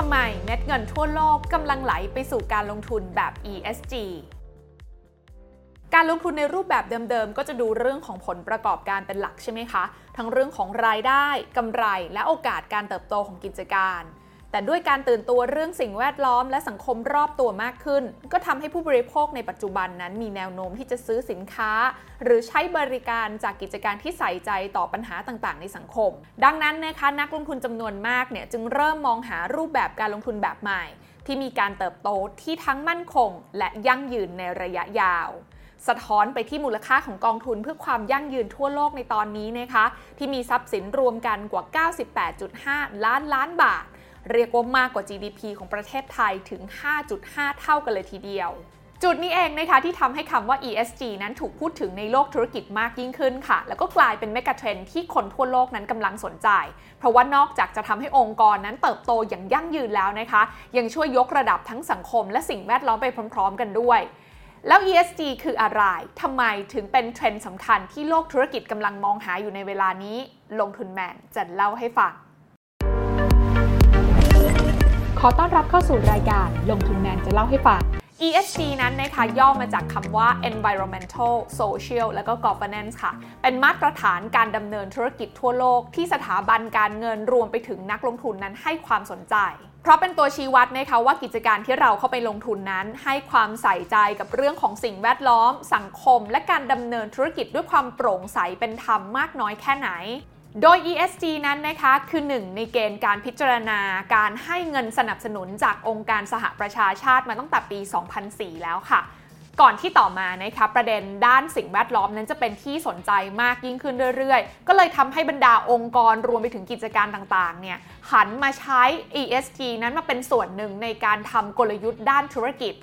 ทำไมเม็ดเงินทั่วโลกกำลังไหลไปสู่การลงทุนแบบ ESG การลงทุนในรูปแบบเดิมๆ ก็จะดูเรื่องของผลประกอบการเป็นหลักใช่ไหมคะ ทั้งเรื่องของรายได้กำไรและโอกาสการเติบโตของกิจการ แต่ด้วยการตื่นตัวเรื่องสิ่งแวดล้อมและสังคมรอบตัวมากขึ้น ก็ทำให้ผู้บริโภคในปัจจุบันนั้นมีแนวโน้มที่จะซื้อสินค้า หรือใช้บริการจากกิจการที่ใส่ใจต่อปัญหาต่างๆ ในสังคม ดังนั้นนะคะนักลงทุนจำนวนมากเนี่ยจึงเริ่มมองหารูปแบบการลงทุนแบบใหม่ ที่มีการเติบโตที่ทั้งมั่นคง และยั่งยืนในระยะยาวสะท้อนไปที่มูลค่าของกองทุนเพื่อความยั่งยืนทั่วโลกในตอนนี้นะคะ ที่มีทรัพย์สินรวมกันกว่า 98.5 ล้านล้านบาท เรียกว่ามากกว่า GDP ของประเทศไทยถึง 5.5 เท่ากันเลยทีเดียว จุดนี้เองนะคะที่ทำให้คำว่า ESG นั้นถูกพูดถึงในโลกธุรกิจมากยิ่งขึ้นค่ะ แล้วก็กลายเป็นเมกะเทรนที่คนทั่วโลกนั้นกำลังสนใจ เพราะว่านอกจากจะทำให้องค์กรนั้นเติบโตอย่างยั่งยืนแล้วนะคะ ยังช่วยยกระดับทั้งสังคม และสิ่งแวดล้อมไปพร้อม ๆ กันด้วยแล้ว ESG คืออะไร ทำไมถึงเป็นเทรนด์สำคัญที่โลกธุรกิจกำลังมองหาอยู่ในเวลานี้ ลงทุนแมนจะเล่าให้ฟัง อต้อนรับเข้าสู่รายการลงทุนแมนจะเล่าให้ฟัง ESG นั้นนะคะย่อมาจากคำว่า environmental social และก็ governance ค่ะ เป็นมาตรฐานการดำเนินธุรกิจทั่วโลก ที่สถาบันการเงินรวมไปถึงนักลงทุนนั้นให้ความสนใจ เพราะเป็นตัวชี้วัดนะคะว่ากิจการที่เราเข้าไปลงทุนนั้น ให้ความใส่ใจกับเรื่องของสิ่งแวดล้อม สังคม และการดำเนินธุรกิจด้วยความโปร่งใสเป็นธรรมมากน้อยแค่ไหน โดย ESG นั้นนะคะคือหนึ่งในเกณฑ์การพิจารณาการให้เงินสนับสนุนจากองค์การสหประชาชาติมาตั้งแต่ปี 2004 แล้วค่ะ ก่อนที่ต่อมานะคะประเด็นด้านสิ่งแวดล้อมนั้นจะเป็นที่สนใจมากยิ่งขึ้นเรื่อยๆ ก็เลยทำให้บรรดาองค์กรรวมไปถึงกิจการต่างๆเนี่ยหันมาใช้ ESG นั้นมาเป็นส่วนหนึ่งในการทำกลยุทธ์ด้านธุรกิจ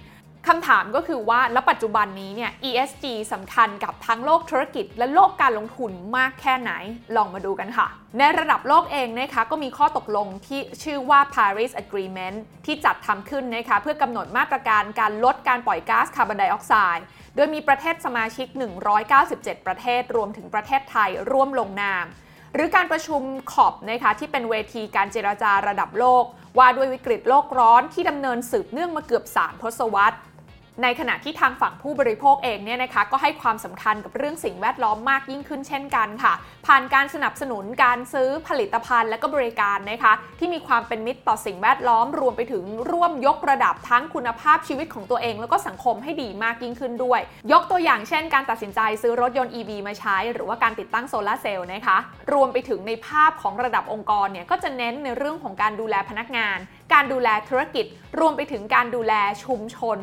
คำถามก็คือว่าแล้วปัจจุบันนี้เนี่ย ESG สำคัญกับทั้งโลกธุรกิจ และโลกการลงทุนมากแค่ไหน ลองมาดูกันค่ะ ในระดับโลกเองนะคะก็มีข้อตกลงที่ชื่อว่า Paris Agreement ที่จัดทำขึ้นนะคะเพื่อกำหนดมาตรการการลดการปล่อยก๊าซคาร์บอนไดออกไซด์โดยมีประเทศสมาชิก 197 ประเทศรวมถึงประเทศไทยร่วมลงนาม หรือการประชุมขอบนะคะที่เป็นเวทีการเจราจาระดับโลก ว่าด้วยวิกฤตโลกร้อนที่ดำเนินสืบเนื่องมาเกือบ 3 ทศวรรษ ในขณะที่ทางฝั่งผู้บริโภคเองเนี่ยนะคะก็ให้ความสำคัญกับเรื่องสิ่งแวดล้อมมากยิ่งขึ้นเช่นกันค่ะ ผ่านการสนับสนุนการซื้อผลิตภัณฑ์และก็บริการนะคะที่มีความเป็นมิตรต่อสิ่งแวดล้อมรวมไปถึงร่วมยกระดับทั้งคุณภาพชีวิตของตัวเอง แล้วก็สังคมให้ดีมากยิ่งขึ้นด้วย ยกตัวอย่างเช่น การตัดสินใจซื้อรถยนต์ EV มาใช้ หรือว่าการติดตั้งโซลาเซลล์นะคะรวมไปถึงในภาพของระดับองค์กรเนี่ยก็จะเน้นในเรื่องของการดูแลพนักงาน การดูแลธุรกิจ รวมไปถึงการดูแลชุมชน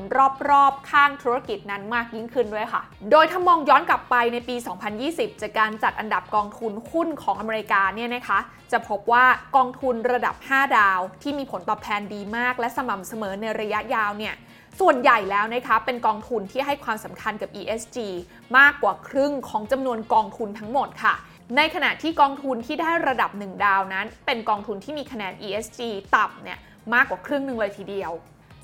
รอบๆ ข้างธุรกิจนั้นมากยิ่งขึ้นด้วยค่ะ โดยถ้ามองย้อนกลับไปในปี 2020 จากการจัดอันดับกองทุนหุ้นของอเมริกาเนี่ยนะคะ จะพบว่ากองทุนระดับ 5 ดาว ที่มีผลตอบแทนดีมาก และสม่ำเสมอในระยะยาวเนี่ยส่วนใหญ่แล้วนะคะเป็นกองทุนที่ให้ความสำคัญกับ ESG มากกว่าครึ่งของจำนวนกองทุนทั้งหมดค่ะ ในขณะที่กองทุนที่ได้ระดับ 1 ดาวนั้น เป็นกองทุนที่มีคะแนน ESG ต่ำเนี่ย มากกว่าครึ่งหนึ่งเลยทีเดียว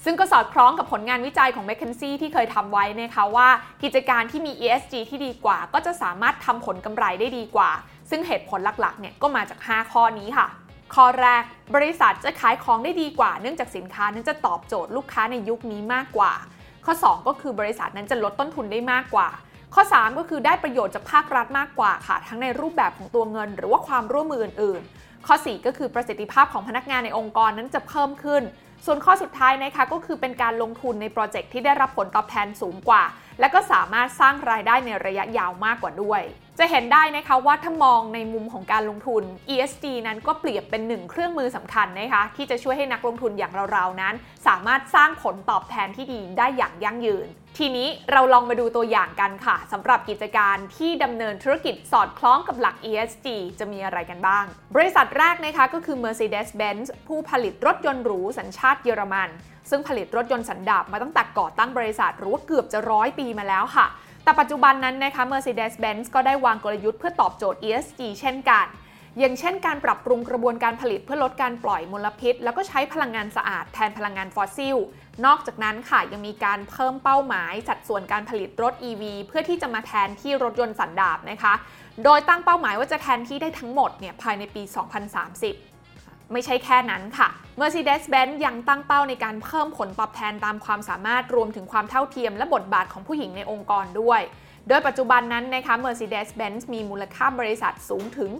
ซึ่งก็สอดคล้องกับผลงานวิจัยของ m c k เคนซี่ที่เคยทำไว้นะคะว่า กิจการที่มี ESG ที่ดีกว่า ก็จะสามารถทำผลกำไรได้ดีกว่า ซึ่งเหตุผลหลักๆเนี่ยก็มาจาก 5 ข้อนี้ค่ะข้อแรก บริษัทจะขายของได้ดีกว่า เนื่องจากสินค้านั้นจะตอบโจทย์ลูกค้าในยุคนี้มากกว่า ข้อ 2 ก็คือบริษัทนั้นจะลดต้นทุนได้มากกว่า ข้อ 3 ก็คือได้ประโยชน์จากภาครัฐมากกว่าค่ะ ทั้งในรูปแบบของตัวเงิน หรือว่าความร่วมมืออื่นๆ ข้อ 4 ก็คือประสิทธิภาพของพนักงานในองค์กรนั้นจะเพิ่มขึ้น ส่วนข้อสุดท้ายนะคะก็คือเป็นการลงทุนในโปรเจกต์ที่ได้รับผลตอบแทนสูงกว่า และก็สามารถสร้างรายได้ในระยะยาวมากกว่าด้วย จะเห็นได้นะคะว่าถ้ามองในมุมของการลงทุน ESG นั้นก็เปรียบเป็นหนึ่งเครื่องมือสำคัญนะคะที่จะช่วยให้นักลงทุนอย่างเราๆนั้น สามารถสร้างผลตอบแทนที่ดีได้อย่างยั่งยืน ทีนี้เราลองมาดูตัวอย่างกันค่ะสำหรับกิจการที่ดำเนินธุรกิจสอดคล้องกับหลัก ESG จะมีอะไรกันบ้าง บริษัทแรกนะคะก็คือ Mercedes-Benz ผู้ผลิตรถยนต์หรูสัญชาติเยอรมัน ซึ่งผลิตรถยนต์สันดาปมาตั้งแต่ก่อตั้งบริษัทหรือว่าเกือบจะร้อยปีมาแล้วค่ะ แต่ปัจจุบันนั้นนะคะ Mercedes-Benz ก็ได้วางกลยุทธ์เพื่อตอบโจทย์ ESG เช่นกัน อย่างเช่นการปรับปรุงกระบวนการผลิตเพื่อลดการปล่อยมลพิษ แล้วก็ใช้พลังงานสะอาดแทนพลังงานฟอสซิล นอกจากนั้นค่ะยังมีการเพิ่มเป้าหมาย สัดส่วนการผลิตรถ EV เพื่อที่จะมาแทนที่รถยนต์สันดาปนะคะ โดยตั้งเป้าหมายว่าจะแทนที่ได้ทั้งหมดเนี่ยภายในปี 2030 ไม่ใช่แค่นั้นค่ะ Mercedes-Benz ยังตั้งเป้าในการเพิ่มผลตอบแทนตามความสามารถรวมถึงความเท่าเทียมและบทบาทของผู้หญิงในองค์กรด้วย โดยปัจจุบันนั้นนะคะ Mercedes-Benz มีมูลค่าบริษัทสูงถึง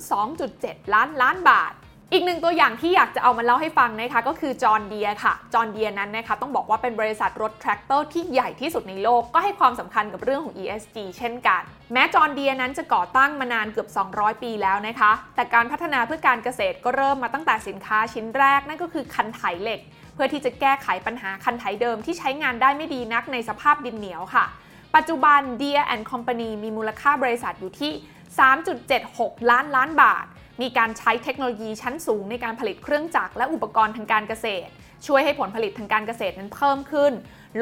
2.7 ล้านล้านบาท อีกหนึ่งตัวอย่างที่อยากจะเอามาเล่าให้ฟังนะคะก็คือ John Deere ค่ะ John Deere นั้นนะคะต้องบอกว่าเป็นบริษัทรถแทรกเตอร์ที่ใหญ่ที่สุดในโลกก็ให้ความสำคัญกับเรื่องของ ESG เช่นกัน แม้ John Deere นั้นจะก่อตั้งมานานเกือบ 200 ปีแล้วนะคะ แต่การพัฒนาเพื่อการเกษตรก็เริ่มมาตั้งแต่สินค้าชิ้นแรกนั่นก็คือคันไถเหล็ก เพื่อที่จะแก้ไขปัญหาคันไถเดิมที่ใช้งานได้ไม่ดีนักในสภาพดินเหนียวค่ะ ปัจจุบัน Deere and Company มีมูลค่าบริษัทอยู่ที่ 3.76 ล้านล้านบาท มีการใช้เทคโนโลยีชั้นสูงในการผลิตเครื่องจักรและอุปกรณ์ทางการเกษตร ช่วยให้ผลผลิตทางการเกษตรนั้นเพิ่มขึ้น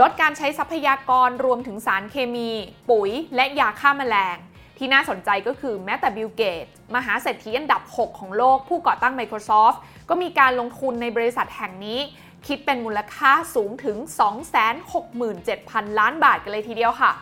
ลดการใช้ทรัพยากรรวมถึงสารเคมี ปุ๋ย และยาฆ่าแมลง ที่น่าสนใจก็คือแม้แต่บิลเกตมหาเศรษฐีอันดับ 6 ของโลกผู้ก่อตั้ง Microsoft ก็มีการลงทุนในบริษัทแห่งนี้ คิดเป็นมูลค่าสูงถึง 267,000 ล้านบาทกันเลยทีเดียวค่ะ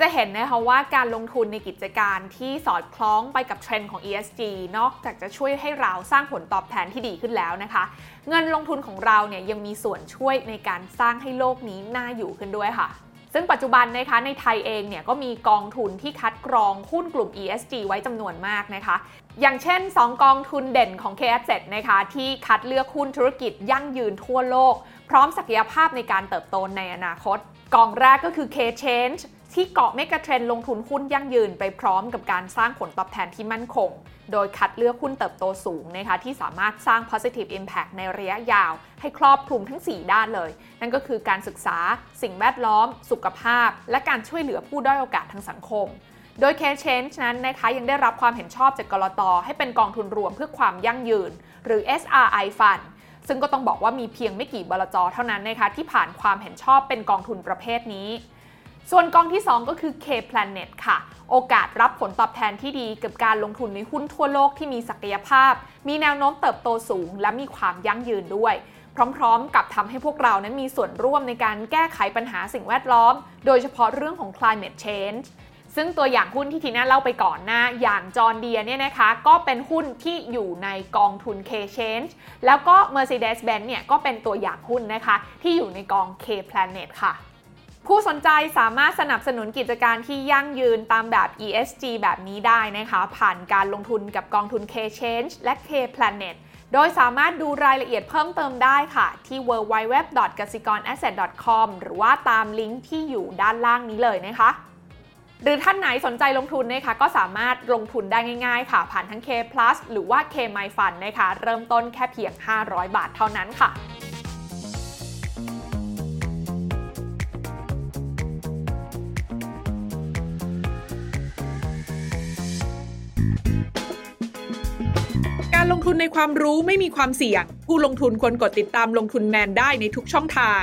จะเห็นนะคะว่าการลงทุนในกิจการที่สอดคล้องไปกับเทรนด์ของ ESG นอกจากจะช่วยให้เราสร้างผลตอบแทนที่ดีขึ้นแล้วนะคะ เงินลงทุนของเราเนี่ยยังมีส่วนช่วยในการสร้างให้โลกนี้น่าอยู่ขึ้นด้วยค่ะซึ่งปัจจุบันนะคะในไทยเองเนี่ยก็มีกองทุนที่คัดกรองหุ้นกลุ่ม ESG ไว้จำนวนมากนะคะ อย่างเช่น 2 กองทุนเด่นของ K Asset นะคะที่คัดเลือกหุ้นธุรกิจยั่งยืนทั่วโลก พร้อมศักยภาพในการเติบโตในอนาคต กองแรกก็คือ K Change ที่เกาะเมกะเทรนลงทุนหุ้นยั่งยืนไปพร้อมกับการสร้างผลตอบแทนที่มั่นคง โดยคัดเลือกหุ้นเติบโตสูงนะคะที่สามารถสร้าง positive impact ในระยะยาว ให้ครอบคลุมทั้ง 4 ด้านเลย นั่นก็คือการศึกษาสิ่งแวดล้อม สุขภาพ และการช่วยเหลือผู้ด้อยโอกาสทางสังคม โดย K-Change นั้นนะคะยังได้รับความเห็นชอบจากกรตให้เป็นกองทุนรวมเพื่อความยั่งยืน หรือ SRI Fund ซึ่งก็ต้องบอกว่ามีเพียงไม่กี่บลจเท่านั้นนะคะที่ผ่านความเห็นชอบเป็นกองทุนประเภทนี้ ส่วนกองที่ 2 ก็คือ K Planet ค่ะ โอกาสรับผลตอบแทนที่ดีกับการลงทุนในหุ้นทั่วโลกที่มีศักยภาพ มีแนวโน้มเติบโตสูง และมีความยั่งยืนด้วยพร้อมๆ กับทำให้พวกเรานั้นมีส่วนร่วมในการแก้ไขปัญหาสิ่งแวดล้อม โดยเฉพาะเรื่องของ climate change ซึ่งตัวอย่างหุ้นที่ทีน่าเล่าไปก่อนหน้า อย่างจอร์เดียเนี่ยนะคะ ก็เป็นหุ้นที่อยู่ในกองทุน K Change แล้วก็ Mercedes-Benz เนี่ยก็เป็นตัวอย่างหุ้นนะคะ ที่อยู่ในกอง K Planet ค่ะ ผู้สนใจสามารถสนับสนุนกิจการที่ยั่งยืนตามแบบ ESG แบบนี้ได้นะคะ ผ่านการลงทุนกับกองทุน K Change และ K Planet โดยสามารถดูรายละเอียดเพิ่มเติมได้ค่ะ ที่ www.gasikorasset.com หรือว่าตามลิงก์ที่อยู่ด้านล่างนี้เลยนะคะ หรือท่านไหนสนใจลงทุนนะคะก็สามารถลงทุนได้ง่ายๆ ค่ะผ่านทั้ง K Plus หรือว่า K My Fund นะคะเริ่มต้นแค่เพียง 500 บาทเท่านั้นค่ะการลงทุนในความรู้ไม่มีความเสี่ยง ผู้ลงทุนควรกดติดตามลงทุนแมนได้ในทุกช่องทาง